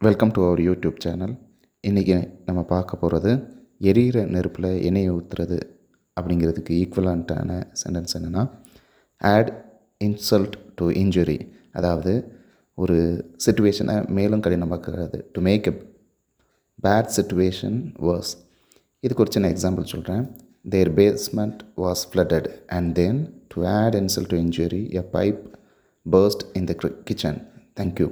welcome to our YouTube channel இன்றைக்கி நம்ம பார்க்க போகிறது எரியிற நெருப்பில் எண்ணெயை ஊற்றுறது அப்படிங்கிறதுக்கு ஈக்குவலண்ட்டான சென்டென்ஸ் என்னென்னா ஆட் இன்சல்ட் டு இன்ஜுரி அதாவது ஒரு சுச்சுவேஷனை மேலும் கடினமாக்குறது to make a bad situation worse இதுக்கு ஒரு சின்ன எக்ஸாம்பிள் சொல்கிறேன் the basement was flooded and then to add insult to injury a pipe burst in the kitchen thank you